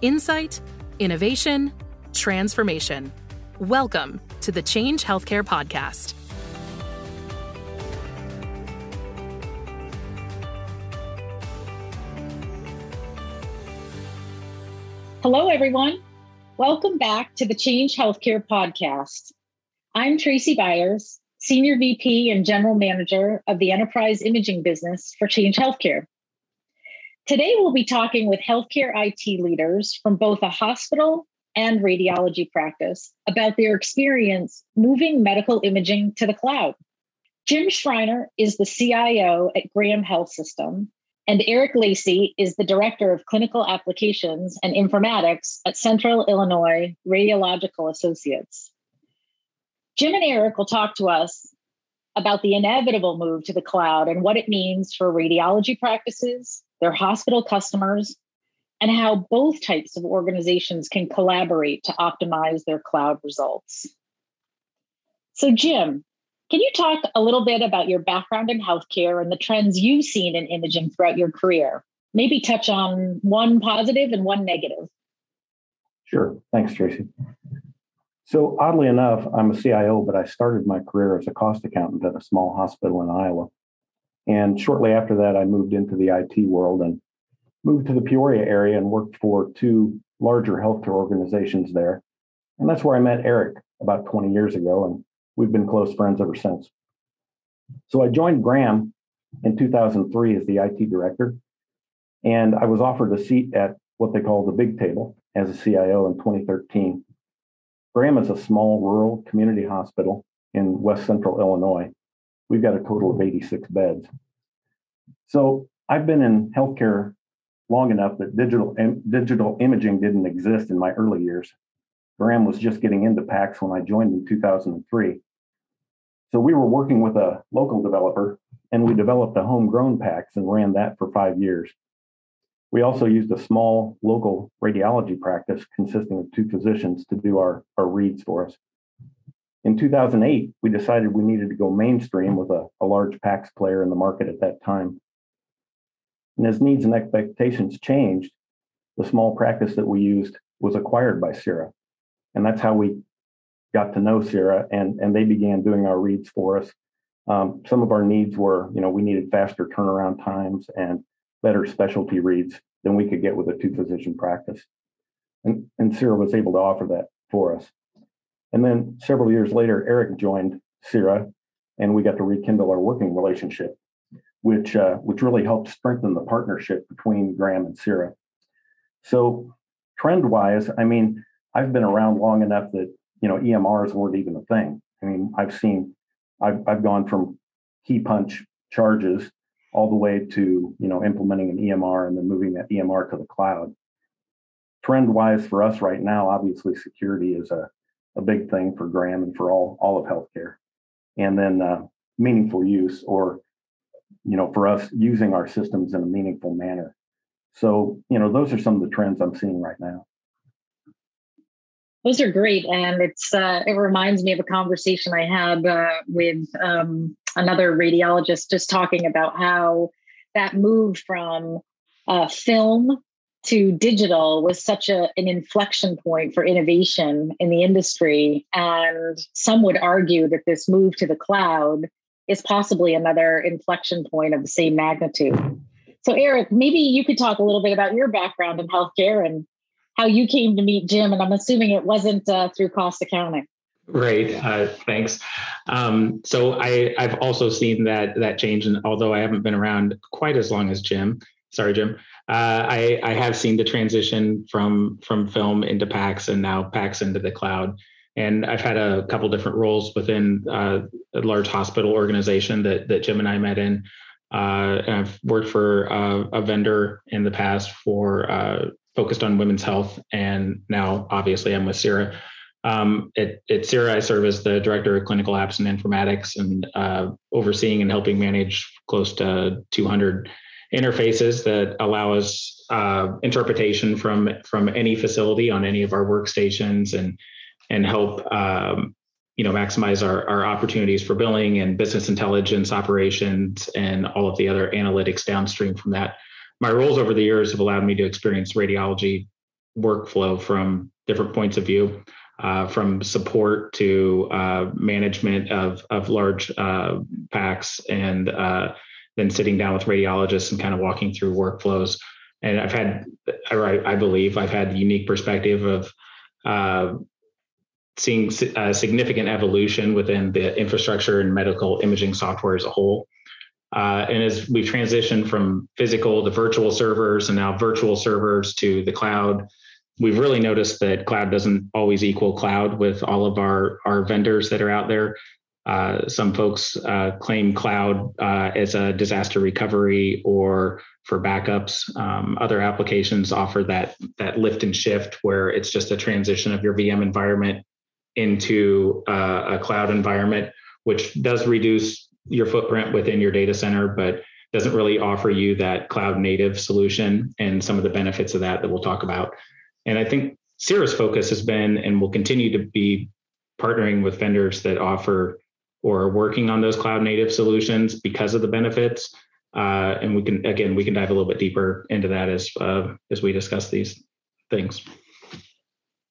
Insight, innovation, transformation. Welcome to the Change Healthcare Podcast. Hello, everyone. Welcome back to the Change Healthcare Podcast. I'm Tracy Byers, Senior VP and General Manager of the Enterprise Imaging Business for Change Healthcare. Today, we'll be talking with healthcare IT leaders from both a hospital and radiology practice about their experience moving medical imaging to the cloud. Jim Schreiner is the CIO at Graham Health System, and Eric Lacy is the Director of Clinical Applications and Informatics at Central Illinois Radiological Associates. Jim and Eric will talk to us about the inevitable move to the cloud and what it means for radiology practices, their hospital customers, and how both types of organizations can collaborate to optimize their cloud results. So, Jim, can you talk a little bit about your background in healthcare and the trends you've seen in imaging throughout your career? Maybe touch on one positive and one negative. Sure. Thanks, Tracy. So, oddly enough, I'm a CIO, but I started my career as a cost accountant at a small hospital in Iowa. And shortly after that, I moved into the IT world and moved to the Peoria area and worked for two larger healthcare organizations there. And that's where I met Eric about 20 years ago, and we've been close friends ever since. So I joined Graham in 2003 as the IT director, and I was offered a seat at what they call the big table as a CIO in 2013. Graham is a small rural community hospital in west central Illinois, We've got a total of 86 beds. So I've been in healthcare long enough that digital digital imaging didn't exist in my early years. Graham was just getting into PACS when I joined in 2003. So we were working with a local developer and we developed a homegrown PACS and ran that for five years. We also used a small local radiology practice consisting of two physicians to do our, our reads for us. In 2008, we decided we needed to go mainstream with a, a large PACS player in the market at that time. And as needs and expectations changed, the small practice that we used was acquired by CIRA. And that's how we got to know CIRA and, and they began doing our reads for us. Um, some of our needs were, you know, we needed faster turnaround times and better specialty reads than we could get with a two physician practice. And, and CIRA was able to offer that for us. And then several years later, Eric joined CIRA, and we got to rekindle our working relationship, which uh, which really helped strengthen the partnership between Graham and CIRA. So, trend wise, I mean, I've been around long enough that you know EMRs weren't even a thing. I mean, I've seen, I've I've gone from key punch charges all the way to you know implementing an EMR and then moving that EMR to the cloud. Trend wise for us right now, obviously security is a a big thing for Graham and for all all of healthcare. And then uh, meaningful use, or you know, for us using our systems in a meaningful manner. So you know, those are some of the trends I'm seeing right now. Those are great, and it's uh, it reminds me of a conversation I had uh, with um, another radiologist, just talking about how that move from uh, film to digital was such a, an inflection point for innovation in the industry. And some would argue that this move to the cloud is possibly another inflection point of the same magnitude. So, Eric, maybe you could talk a little bit about your background in healthcare and how you came to meet Jim. And I'm assuming it wasn't uh, through cost accounting. Right. Uh, thanks. Um, so I, I've also seen that that change, and although I haven't been around quite as long as Jim, sorry, Jim, uh, I, I have seen the transition from from film into PACS and now PACS into the cloud. And I've had a couple different roles within uh, a large hospital organization that that Jim and I met in. Uh, and I've worked for uh, a vendor in the past for uh, focused on women's health, and now obviously I'm with CIRA. Um, at, at I serve as the director of clinical apps and informatics, and overseeing and helping manage close to 200 interfaces that allow us uh, interpretation from from any facility on any of our workstations and and help um, you know maximize our, our opportunities for billing and business intelligence operations and all of the other analytics downstream from that. My roles over the years have allowed me to experience radiology workflow from different points of view, uh, from support to uh, management of of large uh, PACS, and uh, then sitting down with radiologists and kind of walking through workflows. And I've had, I, I believe, I've had the unique perspective of uh, seeing a significant evolution within the infrastructure and medical imaging software as a whole. Uh, and as we transition from physical to virtual servers and now virtual servers to the cloud, we've really noticed that cloud doesn't always equal cloud with all of our, our vendors that are out there. Uh, some folks uh, claim cloud uh, as a disaster recovery or for backups. Um, other applications offer that that lift and shift where it's just a transition of your VM environment into uh, a cloud environment, which does reduce your footprint within your data center, but doesn't really offer you that cloud native solution and some of the benefits of that that we'll talk about. And I think CIRA's focus has been and will continue to be partnering with vendors that offer or working on those cloud native solutions because of the benefits. Uh, and we can again we can dive a little bit deeper into that as uh, as we discuss these things.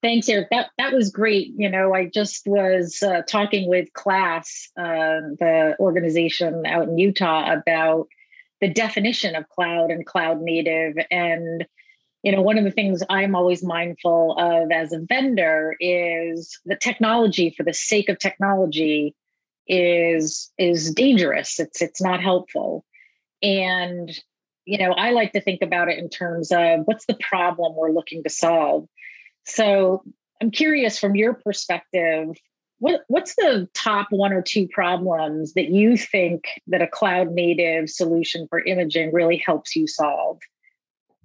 Thanks, Eric. That that was great. You know, I just was uh, talking with KLAS, uh, the organization out in Utah, about the definition of cloud and cloud native. And you know, one of the things I'm always mindful of as a vendor is the technology for the sake of technology is is dangerous. It's it's not helpful. And you know, I like to think about it in terms of what's the problem we're looking to solve so I'm curious from your perspective, what, what's the top one or two problems that you think that a cloud native solution for imaging really helps you solve?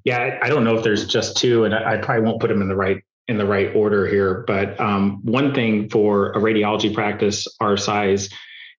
Yeah, I don't know if there's just two, and I, probably won't put them in the right in the right order here. But um, one thing for a radiology practice our size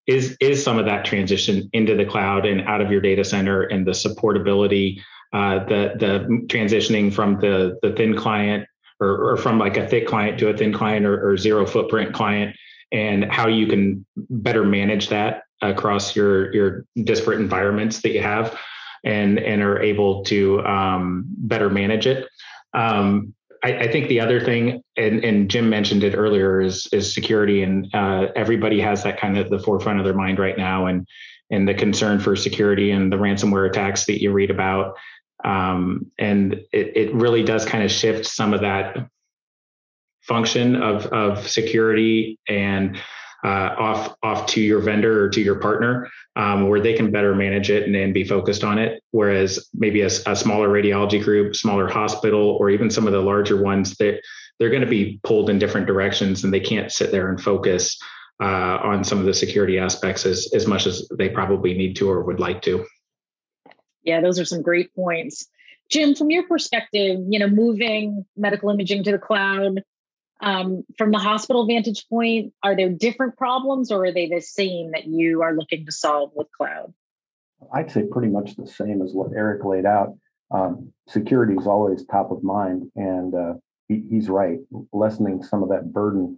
is is some of that transition into the cloud and out of your data center and the supportability, uh, the the transitioning from the the thin client or, or from like a thick client to a thin client or, or zero footprint client and how you can better manage that across your your disparate environments that you have and and are able to um, better manage it um, I, I, think the other thing and, and jim mentioned it earlier is is security. And uh, everybody has that kind of the forefront of their mind right now and and the concern for security and the ransomware attacks that you read about. Um, and it, it really does kind of shift some of that function of, of security and uh, off off to your vendor or to your partner, um, where they can better manage it and, and be focused on it. Whereas maybe a, a, smaller radiology group, smaller hospital, or even some of the larger ones, that they're going to be pulled in different directions, and they can't sit there and focus uh, on some of the security aspects as as much as they probably need to or would like to. Yeah, those are some great points. Jim, from your perspective, you know, moving medical imaging to the cloud, um, from the hospital vantage point, are there different problems or are they the same that you are looking to solve with cloud? I'd say pretty much the same as what Eric laid out. Um, security is always top of mind, and uh, he, he's right. Lessening some of that burden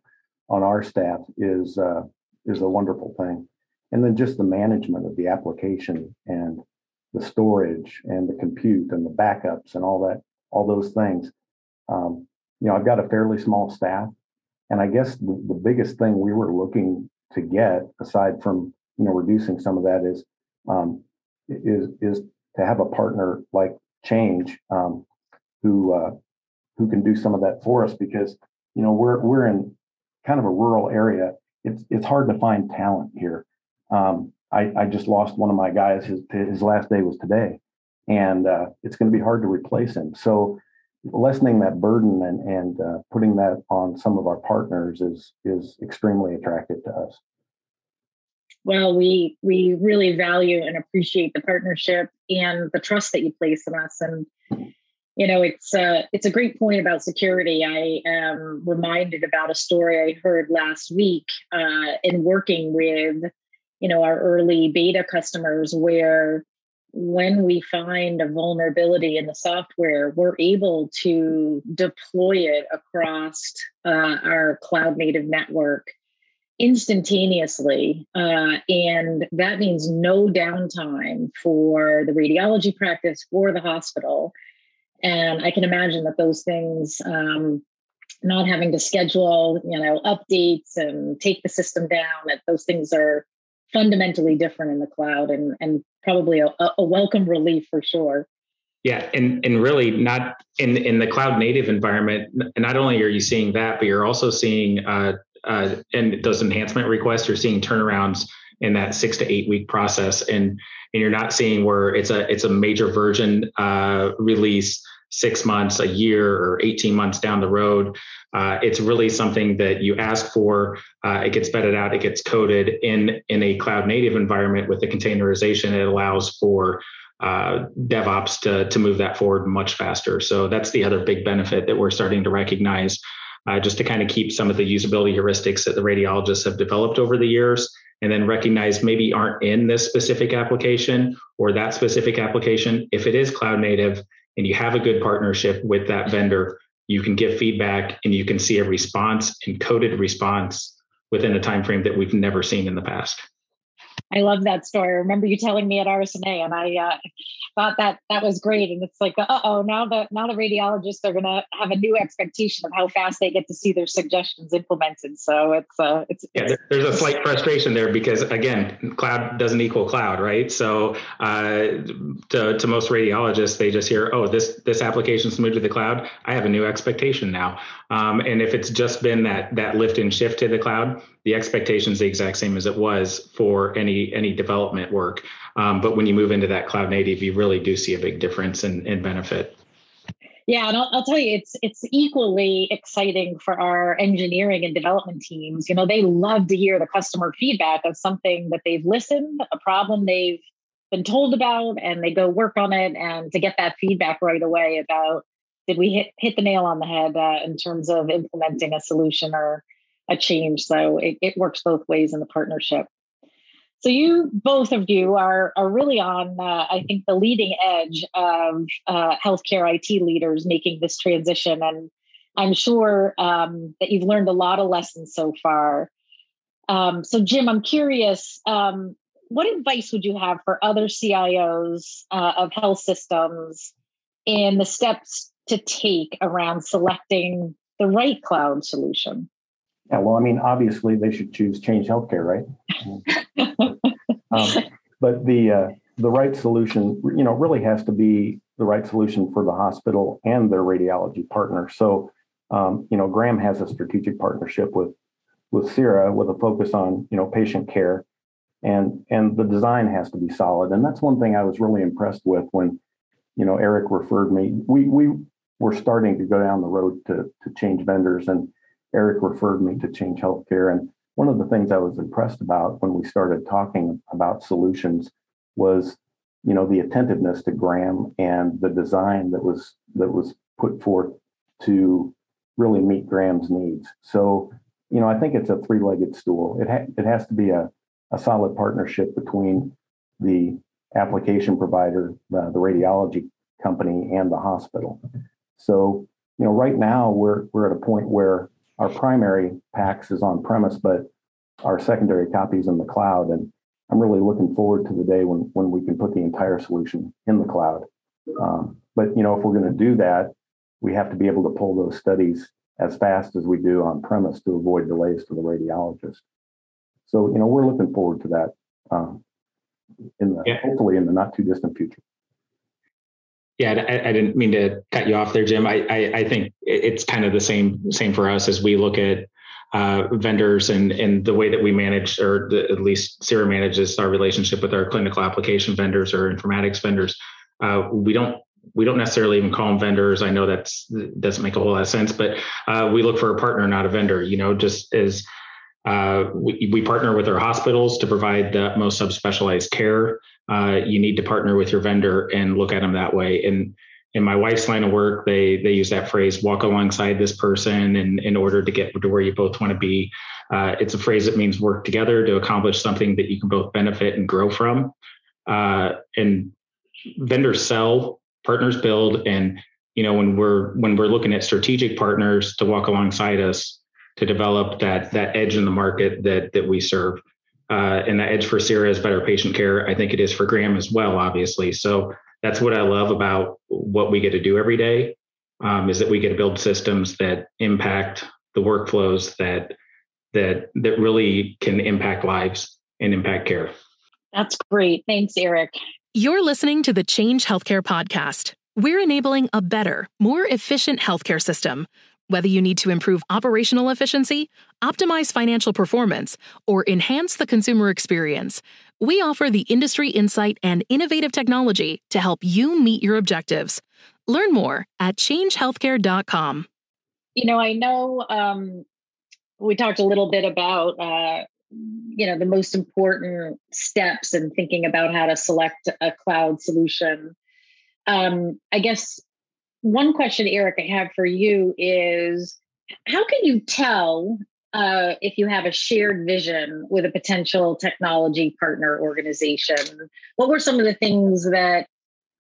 on our staff is uh, is a wonderful thing. And then just the management of the application and the storage and the compute and the backups and all that, all those things. Um, you know, I've got a fairly small staff, and I guess the, the biggest thing we were looking to get, aside from you know reducing some of that, is um, is is to have a partner like Change um, who uh, who can do some of that for us because you know we're we're in kind of a rural area. It's it's hard to find talent here. Um, I, I just lost one of my guys. His his last day was today, and uh, it's going to be hard to replace him. So lessening that burden and and uh, putting that on some of our partners is is extremely attractive to us. Well, we we really value and appreciate the partnership and the trust that you place in us. And you know, it's uh, it's a great point about security. I am reminded about a story I heard last week uh, in working with you know our early beta customers where when we find a vulnerability in the software we're able to deploy it across uh, our cloud native network instantaneously uh, and that means no downtime for the radiology practice or the hospital. And I can imagine that those things, um, not having to schedule, you know, updates and take the system down, that those things are fundamentally different in the cloud and, and probably a, a welcome relief for sure. Yeah, and and really not in in the cloud native environment. Not only are you seeing that, but you're also seeing uh, uh, and those enhancement requests. You're seeing turnarounds in that six to eight week process, and and you're not seeing where it's a it's a major version uh, release six months, a year, or 18 months down the road. Uh, it's really something that you ask for. Uh, it gets vetted out. It gets coded in in a cloud native environment with the containerization. It allows for uh, DevOps to, to move that forward much faster. So that's the other big benefit that we're starting to recognize, uh, just to kind of keep some of the usability heuristics that the radiologists have developed over the years, and then recognize maybe aren't in this specific application or that specific application. If it is cloud native and you have a good partnership with that vendor, you can give feedback and you can see a response and coded response within a time frame that we've never seen in the past. I love that story. I remember you telling me at RSNA, and I uh, thought that that was great. And it's like, uh oh, now the now the radiologists are going to have a new expectation of how fast they get to see their suggestions implemented. So it's uh, it's yeah. There's a slight frustration there because again, cloud doesn't equal cloud, right? So uh, to to most radiologists, they just hear, oh, this this application's moved to the cloud. I have a new expectation now. Um, and if it's just been that that lift and shift to the cloud, the expectation is the exact same as it was for any any development work. Um, but when you move into that cloud native, you really do see a big difference in, in benefit. Yeah, and I'll, I'll, tell you, it's it's equally exciting for our engineering and development teams. You know, they love to hear the customer feedback of something that they've listened, a problem they've been told about, and they go work on it, and to get that feedback right away about did we hit hit the nail on the head uh, in terms of implementing a solution or a change. So it, it works both ways in the partnership. So you, both of you, are are really on, uh, I think, the leading edge of uh, healthcare IT leaders making this transition, and I'm sure um, that you've learned a lot of lessons so far. Um, so, Jim, I'm curious, um, what advice would you have for other CIOs uh, of health systems in the steps to take around selecting the right cloud solution? Yeah, well, I mean, obviously they should choose Change Healthcare, right? um, but the uh, the right solution, you know, really has to be the right solution for the hospital and their radiology partner. So, um, you know, Graham has a strategic partnership with with CIRA with a focus on you know patient care, and and the design has to be solid. And that's one thing I was really impressed with when, you know, Eric referred me. We we were starting to go down the road to to change vendors and Eric referred me to Change Healthcare. And one of the things I was impressed about when we started talking about solutions was, you know, the attentiveness to Graham and the design that was that was put forth to really meet Graham's needs. So, you know, I think it's a three-legged stool. It ha- it has to be a, a solid partnership between the application provider, the, the radiology company, and the hospital. So, you know, right now we're we're at a point where our primary PACS is on premise, but our secondary copies in the cloud. And I'm really looking forward to the day when, when we can put the entire solution in the cloud. Um, but you know, if we're going to do that, we have to be able to pull those studies as fast as we do on premise to avoid delays for the radiologist. So you know, we're looking forward to that um, in the yeah. hopefully in the not too distant future. Yeah, I, I, didn't mean to cut you off there, Jim. I, I, I, think it's kind of the same same for us as we look at uh, vendors and and the way that we manage, or the, at least CIRA manages our relationship with our clinical application vendors or informatics vendors. Uh, we don't we don't necessarily even call them vendors. I know that doesn't make a whole lot of sense, but uh, we look for a partner, not a vendor. You know, just as uh, we, we partner with our hospitals to provide the most subspecialized care uh, you need to partner with your vendor and look at them that way. And in my wife's line of work, they they use that phrase "walk alongside this person" in in order to get to where you both want to be. Uh, it's a phrase that means work together to accomplish something that you can both benefit and grow from. Uh, and vendors sell, partners build, and you know when we're when we're looking at strategic partners to walk alongside us to develop that that edge in the market that that we serve uh, and that edge for CIRA is better patient care. I think it is for Graham as well, obviously. So that's what I love about what we get to do every day. Um, is that we get to build systems that impact the workflows that that that really can impact lives and impact care. That's great. Thanks, Eric. You're listening to the Change Healthcare podcast. We're enabling a better, more efficient healthcare system. Whether you need to improve operational efficiency, optimize financial performance, or enhance the consumer experience, we offer the industry insight and innovative technology to help you meet your objectives. Learn more at changehealthcare.com. You know, I know um, we talked a little bit about uh, you know the most important steps in thinking about how to select a cloud solution um, i guess one question eric i have for you is how can you tell uh, if you have a shared vision with a potential technology partner organization? What were some of the things that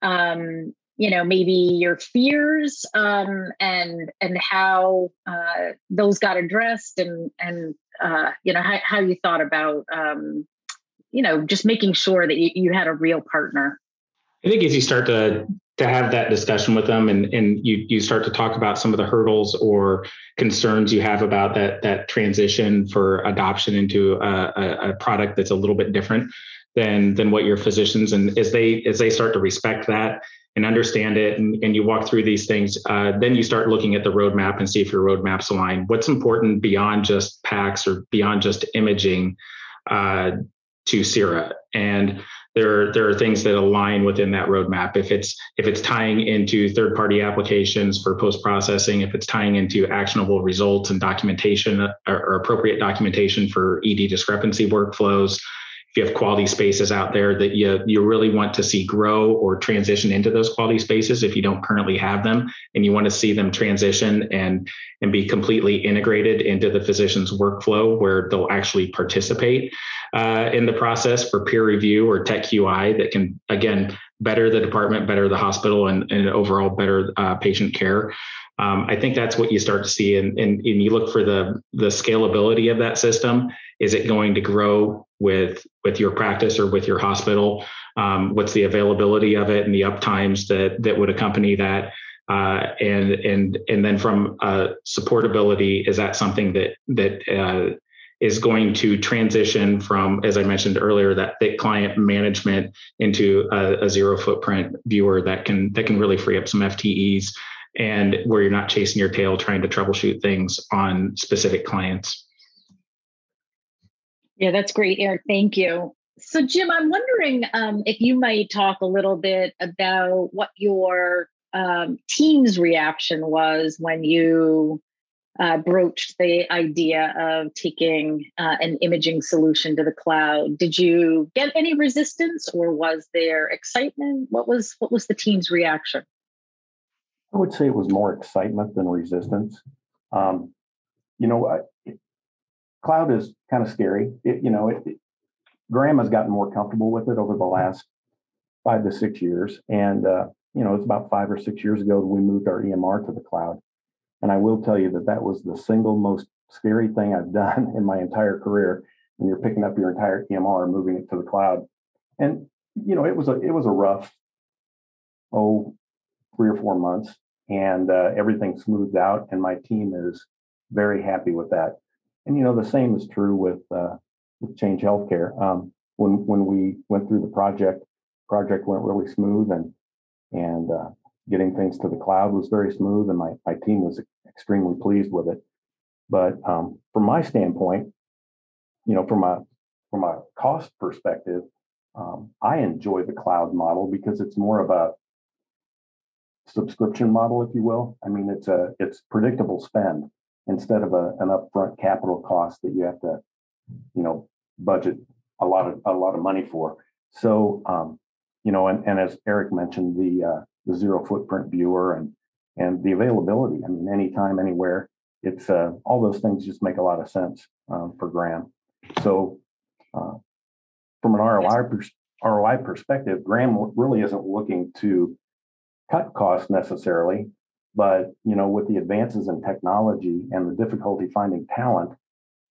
um, you know maybe your fears um, and and how uh, those got addressed and and uh, you know how, how you thought about um, you know just making sure that you, you had a real partner? I think as you start to to have that discussion with them and and you you start to talk about some of the hurdles or concerns you have about that that transition for adoption into a, a product that's a little bit different than than what your physicians and as they as they start to respect that and understand it and, and you walk through these things uh, then you start looking at the roadmap and see if your roadmaps align. What's important beyond just PACS or beyond just imaging uh, to CIRA and there, there are things that align within that roadmap. If it's if it's tying into third party applications for post processing if it's tying into actionable results and documentation or, or appropriate documentation for ed discrepancy workflows if you have quality spaces out there that you you really want to see grow or transition into those quality spaces if you don't currently have them and you want to see them transition and and be completely integrated into the physician's workflow where they'll actually participate uh, in the process for peer review or tech QI that can again better the department, better the hospital, and, and overall better uh, patient care. Um, I think that's what you start to see, and, and, and you look for the the scalability of that system. Is it going to grow with with your practice or with your hospital? Um, what's the availability of it and the uptimes that that would accompany that? Uh, and and and then from uh, supportability, is that something that that uh, is going to transition from, as I mentioned earlier, that thick client management into a, a zero footprint viewer that can that can really free up some FTEs and where you're not chasing your tail trying to troubleshoot things on specific clients. Yeah, that's great, Eric. Thank you. So, Jim, I'm wondering um, if you might talk a little bit about what your um, team's reaction was when you uh, broached the idea of taking uh, an imaging solution to the cloud. Did you get any resistance, or was there excitement? What was what was the team's reaction? I would say it was more excitement than resistance. Um, you know, I, cloud is kind of scary. It, you know, it, it, Graham has gotten more comfortable with it over the last five to six years, and uh, you know, it's about five or six years ago that we moved our EMR to the cloud. And I will tell you that that was the single most scary thing I've done in my entire career. When you're picking up your entire EMR and moving it to the cloud, and you know, it was a it was a rough, oh, three or four months, and uh, everything smoothed out, and my team is very happy with that. And you know, the same is true with uh, with Change Healthcare. Um, when when we went through the project, project went really smooth, and and uh, getting things to the cloud was very smooth, and my my team was extremely pleased with it. But um, from my standpoint, you know, from a from a cost perspective, um, I enjoy the cloud model because it's more of a subscription model, if you will. I mean, it's a it's predictable spend instead of a, an upfront capital cost that you have to, you know, budget a lot of a lot of money for. So, um, you know, and, and as Eric mentioned, the uh, the zero footprint viewer and and the availability. I mean, anytime, anywhere. It's uh, all those things just make a lot of sense um, for Graham. So, uh, from an ROI pers- ROI perspective, Graham really isn't looking to cut costs necessarily, but you know, with the advances in technology and the difficulty finding talent,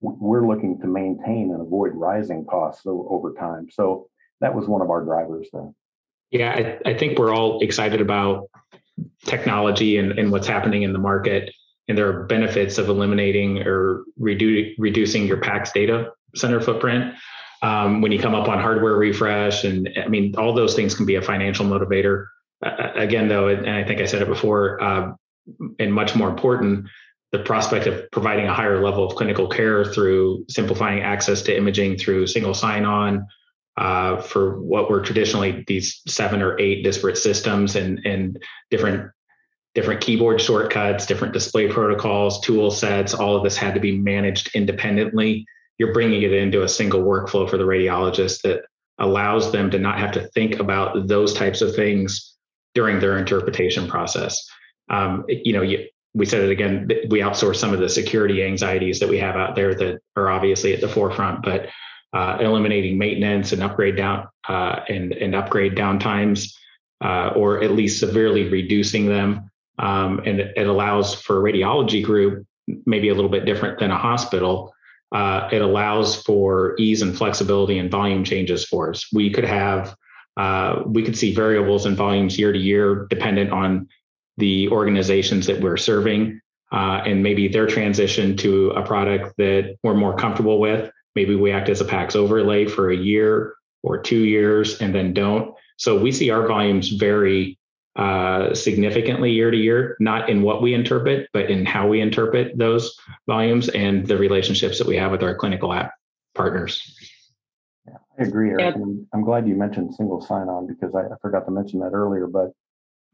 we're looking to maintain and avoid rising costs over time. So that was one of our drivers there. Yeah, I, I think we're all excited about technology and, and what's happening in the market. And there are benefits of eliminating or redu- reducing your PACS data center footprint. Um, when you come up on hardware refresh, and I mean, all those things can be a financial motivator. Uh, again, though, and I think I said it before, uh, and much more important, the prospect of providing a higher level of clinical care through simplifying access to imaging through single sign on, uh, for what were traditionally these seven or eight disparate systems and and different different keyboard shortcuts, different display protocols, tool sets. All of this had to be managed independently. You're bringing it into a single workflow for the radiologist that allows them to not have to think about those types of things during their interpretation process. Um, you know, you, we said it again. We outsource some of the security anxieties that we have out there that are obviously at the forefront, but uh, eliminating maintenance and upgrade down uh, and and upgrade downtimes, uh, or at least severely reducing them. Um, and it, allows for a radiology group, maybe a little bit different than a hospital. Uh, it allows for ease and flexibility and volume changes for us. We could have uh, we could see variables and volumes year to year dependent on the organizations that we're serving uh, and maybe their transition to a product that we're more comfortable with Maybe we act as a PACS overlay for a year or two years and then don't. So we see our volumes vary uh, significantly year to year, not in what we interpret, but in how we interpret those volumes and the relationships that we have with our clinical app partners. Yeah, I agree, Eric. And I'm glad you mentioned single sign-on because I, I forgot to mention that earlier. But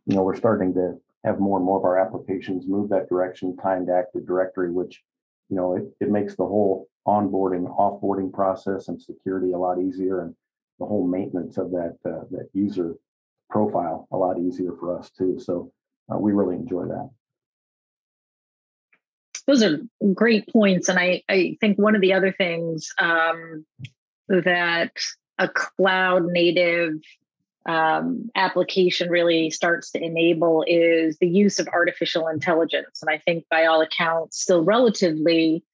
you know, we're starting to have more and more of our applications move that direction, timed active directory, which you know it, it makes the whole onboarding, offboarding process and security a lot easier, and the whole maintenance of that uh, that user profile a lot easier for us too. So uh, we really enjoy that. Those are great points, and I I think one of the other things um, that a cloud native um, application really starts to enable is the use of artificial intelligence. And I think, by all accounts, still relatively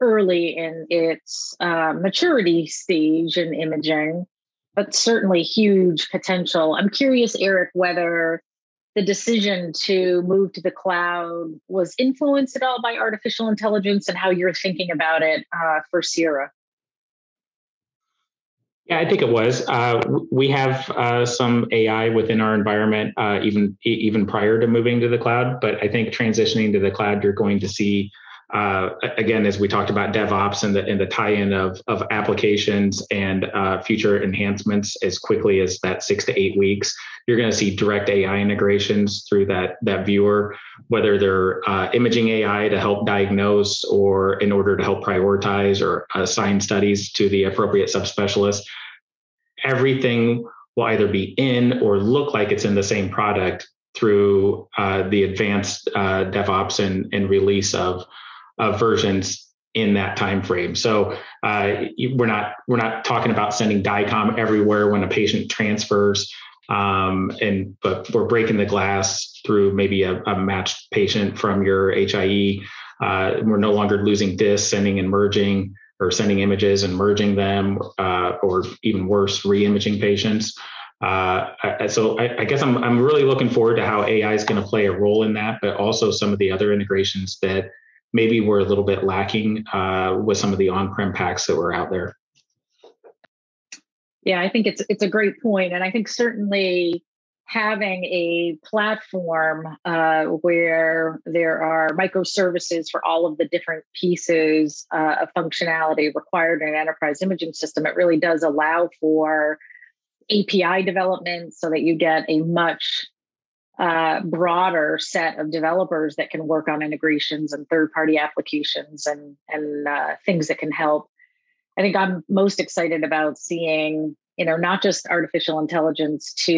early in its uh, maturity stage in imaging, but certainly huge potential. I'm curious, Eric, whether the decision to move to the cloud was influenced at all by artificial intelligence and how you're thinking about it uh, for CIRA. Yeah, I think it was. Uh, we have uh, some AI within our environment, uh, even even prior to moving to the cloud. But I think transitioning to the cloud, you're going to see uh, again, as we talked about DevOps and the and the tie-in of of applications and uh, future enhancements as quickly as that six to eight weeks, you're going to see direct AI integrations through that that viewer, whether they're uh, imaging AI to help diagnose or in order to help prioritize or assign studies to the appropriate subspecialist. Everything will either be in or look like it's in the same product through uh, the advanced uh, DevOps and, and release of uh, versions in that time frame. So uh, we're not we're not talking about sending DICOM everywhere when a patient transfers, um, and but we're breaking the glass through maybe a, a matched patient from your HIE. Uh, we're no longer losing discs, sending and merging, or sending images and merging them, uh, or even worse, re-imaging patients. Uh, so I, I, guess I'm I'm really looking forward to how AI is going to play a role in that, but also some of the other integrations that maybe we're a little bit lacking uh, with some of the on-prem PACS that were out there. Yeah, I think it's it's a great point, and I think certainly having a platform uh, where there are microservices for all of the different pieces uh, of functionality required in an enterprise imaging system, it really does allow for API development so that you get a much uh, broader set of developers that can work on integrations and third party applications and and uh, things that can help. I think I'm most excited about seeing you know not just artificial intelligence to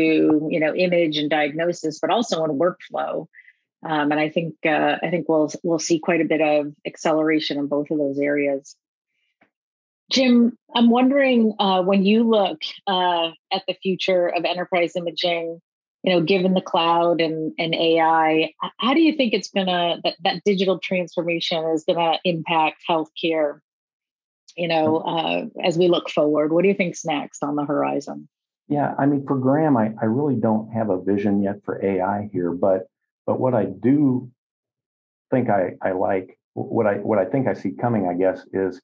you know image and diagnosis, but also in workflow. Um, and I think uh, I think we'll we'll see quite a bit of acceleration in both of those areas. Jim, I'm wondering uh, when you look uh, at the future of enterprise imaging, you know, given the cloud and, and AI, how do you think it's gonna that, that digital transformation is gonna impact healthcare? You know, uh, as we look forward, what do you think's next on the horizon? Yeah, I mean, for Graham, I, I really don't have a vision yet for AI here, but but what I do think I, I like, what I what I think I see coming, I guess, is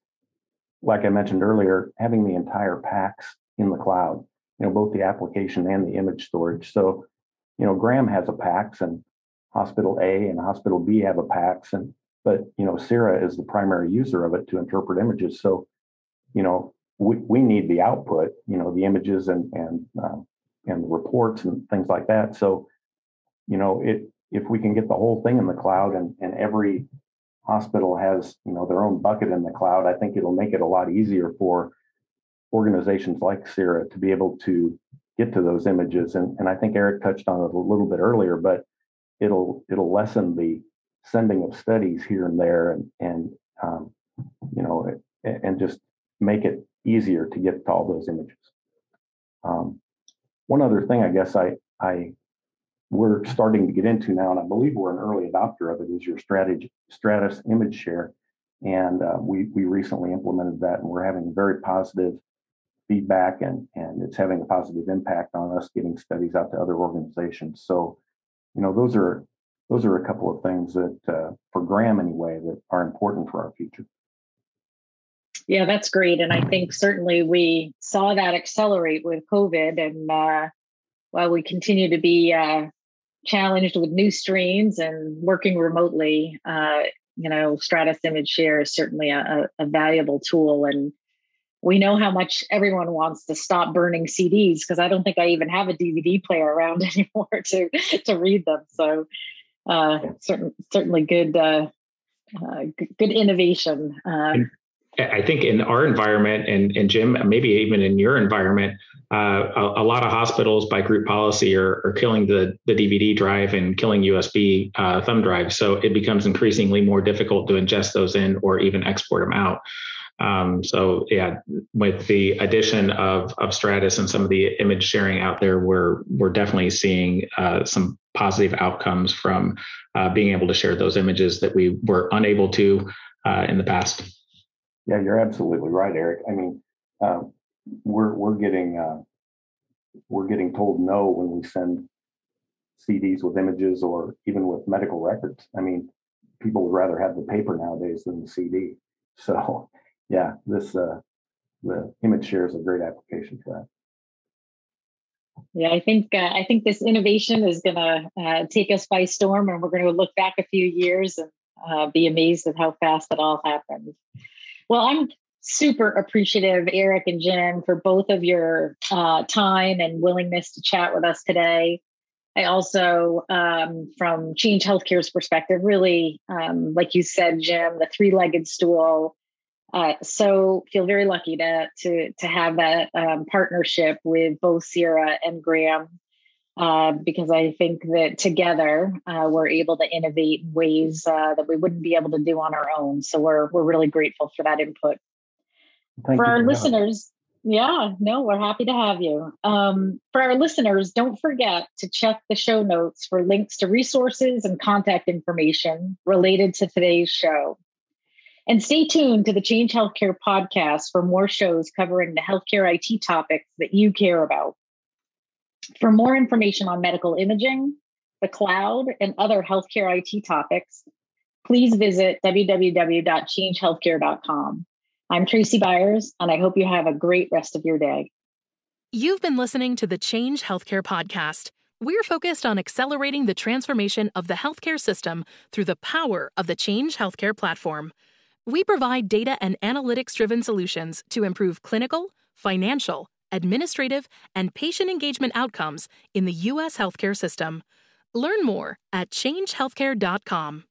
like I mentioned earlier, having the entire PACS in the cloud, you know, both the application and the image storage. So, you know, Graham has a PACS and Hospital A and Hospital B have a PACS, and but you know, CIRA is the primary user of it to interpret images. So, you know, we, we need the output, you know, the images and and uh, and the reports and things like that. So, you know, it if we can get the whole thing in the cloud and and every hospital has you know their own bucket in the cloud, I think it'll make it a lot easier for organizations like CIRA to be able to get to those images. And and I think Eric touched on it a little bit earlier, but it'll it'll lessen the sending of studies here and there and and um, you know and just make it easier to get to all those images. Um, one other thing, I guess I, I we're starting to get into now, and I believe we're an early adopter of it, is your strategy, Stratus image share. And uh, we, we recently implemented that, and we're having very positive feedback, and, and it's having a positive impact on us getting studies out to other organizations. So, you know, those are those are a couple of things that, uh, for Graham anyway, that are important for our future. Yeah, that's great. And I think certainly we saw that accelerate with COVID. And uh, while we continue to be uh, challenged with new streams and working remotely, uh, you know, Stratus Image Share is certainly a, a, valuable tool. And we know how much everyone wants to stop burning CDs because I don't think I even have a DVD player around anymore to to read them. So, uh, certain, certainly good uh, uh, good innovation. Uh, I think in our environment and, and Jim, maybe even in your environment, uh, a, a, lot of hospitals by group policy are, are killing the, the DVD drive and killing USB uh, thumb drives. So it becomes increasingly more difficult to ingest those in or even export them out. Um, so yeah, with the addition of, of Stratus and some of the image sharing out there, we're we're definitely seeing uh, some positive outcomes from uh, being able to share those images that we were unable to uh, in the past. Yeah, you're absolutely right, Eric. I mean, uh, we're we're getting uh, we're getting told no when we send CDs with images or even with medical records. I mean, people would rather have the paper nowadays than the CD. So, yeah, this uh, the image share is a great application for that. Yeah, I think uh, I think this innovation is going to uh, take us by storm, and we're going to look back a few years and uh, be amazed at how fast it all happened. Well, I'm super appreciative, Eric and Jim, for both of your uh, time and willingness to chat with us today. I also, um, from Change Healthcare's perspective, really, um, like you said, Jim, the three-legged stool. Uh, so feel very lucky to to to have that um, partnership with both CIRA and Graham uh, because I think that together uh, we're able to innovate in ways uh, that we wouldn't be able to do on our own. So we're we're really grateful for that input. Thank for our listeners, yeah, no, we're happy to have you. Um, for our listeners, don't forget to check the show notes for links to resources and contact information related to today's show. And stay tuned to the Change Healthcare podcast for more shows covering the healthcare IT topics that you care about. For more information on medical imaging, the cloud, and other healthcare IT topics, please visit www.changehealthcare.com. I'm Tracy Byers, and I hope you have a great rest of your day. You've been listening to the Change Healthcare podcast. We're focused on accelerating the transformation of the healthcare system through the power of the Change Healthcare platform. We provide data and analytics driven solutions to improve clinical, financial, administrative, and patient engagement outcomes in the U.S. healthcare system. Learn more at changehealthcare.com.